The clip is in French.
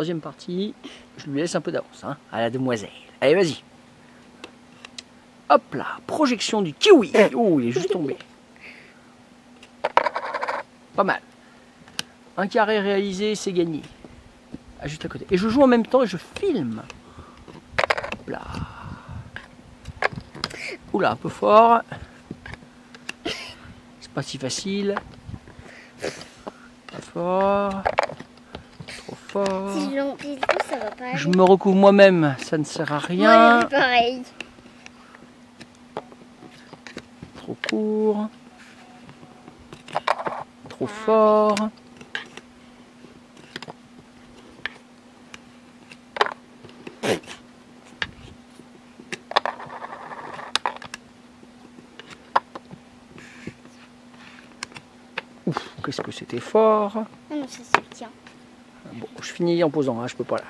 troisième partie. Je lui laisse un peu d'avance hein, à la demoiselle. Allez, vas-y. Hop là, projection du kiwi. Oh, il est juste tombé. Pas mal. Un carré réalisé, c'est gagné. Ah, juste à côté. Et je joue en même temps et je filme. Hop là. Oula, un peu fort. C'est pas si facile. Pas fort. Fort. Si je l'empile tout, ça va pas aller. Je me recouvre moi-même, ça ne sert à rien. c'est pareil. Trop court. Trop fort. Ouf, qu'est-ce que c'était fort. Ah non, ça se tient. Bon, je finis en posant, hein, je peux pas là.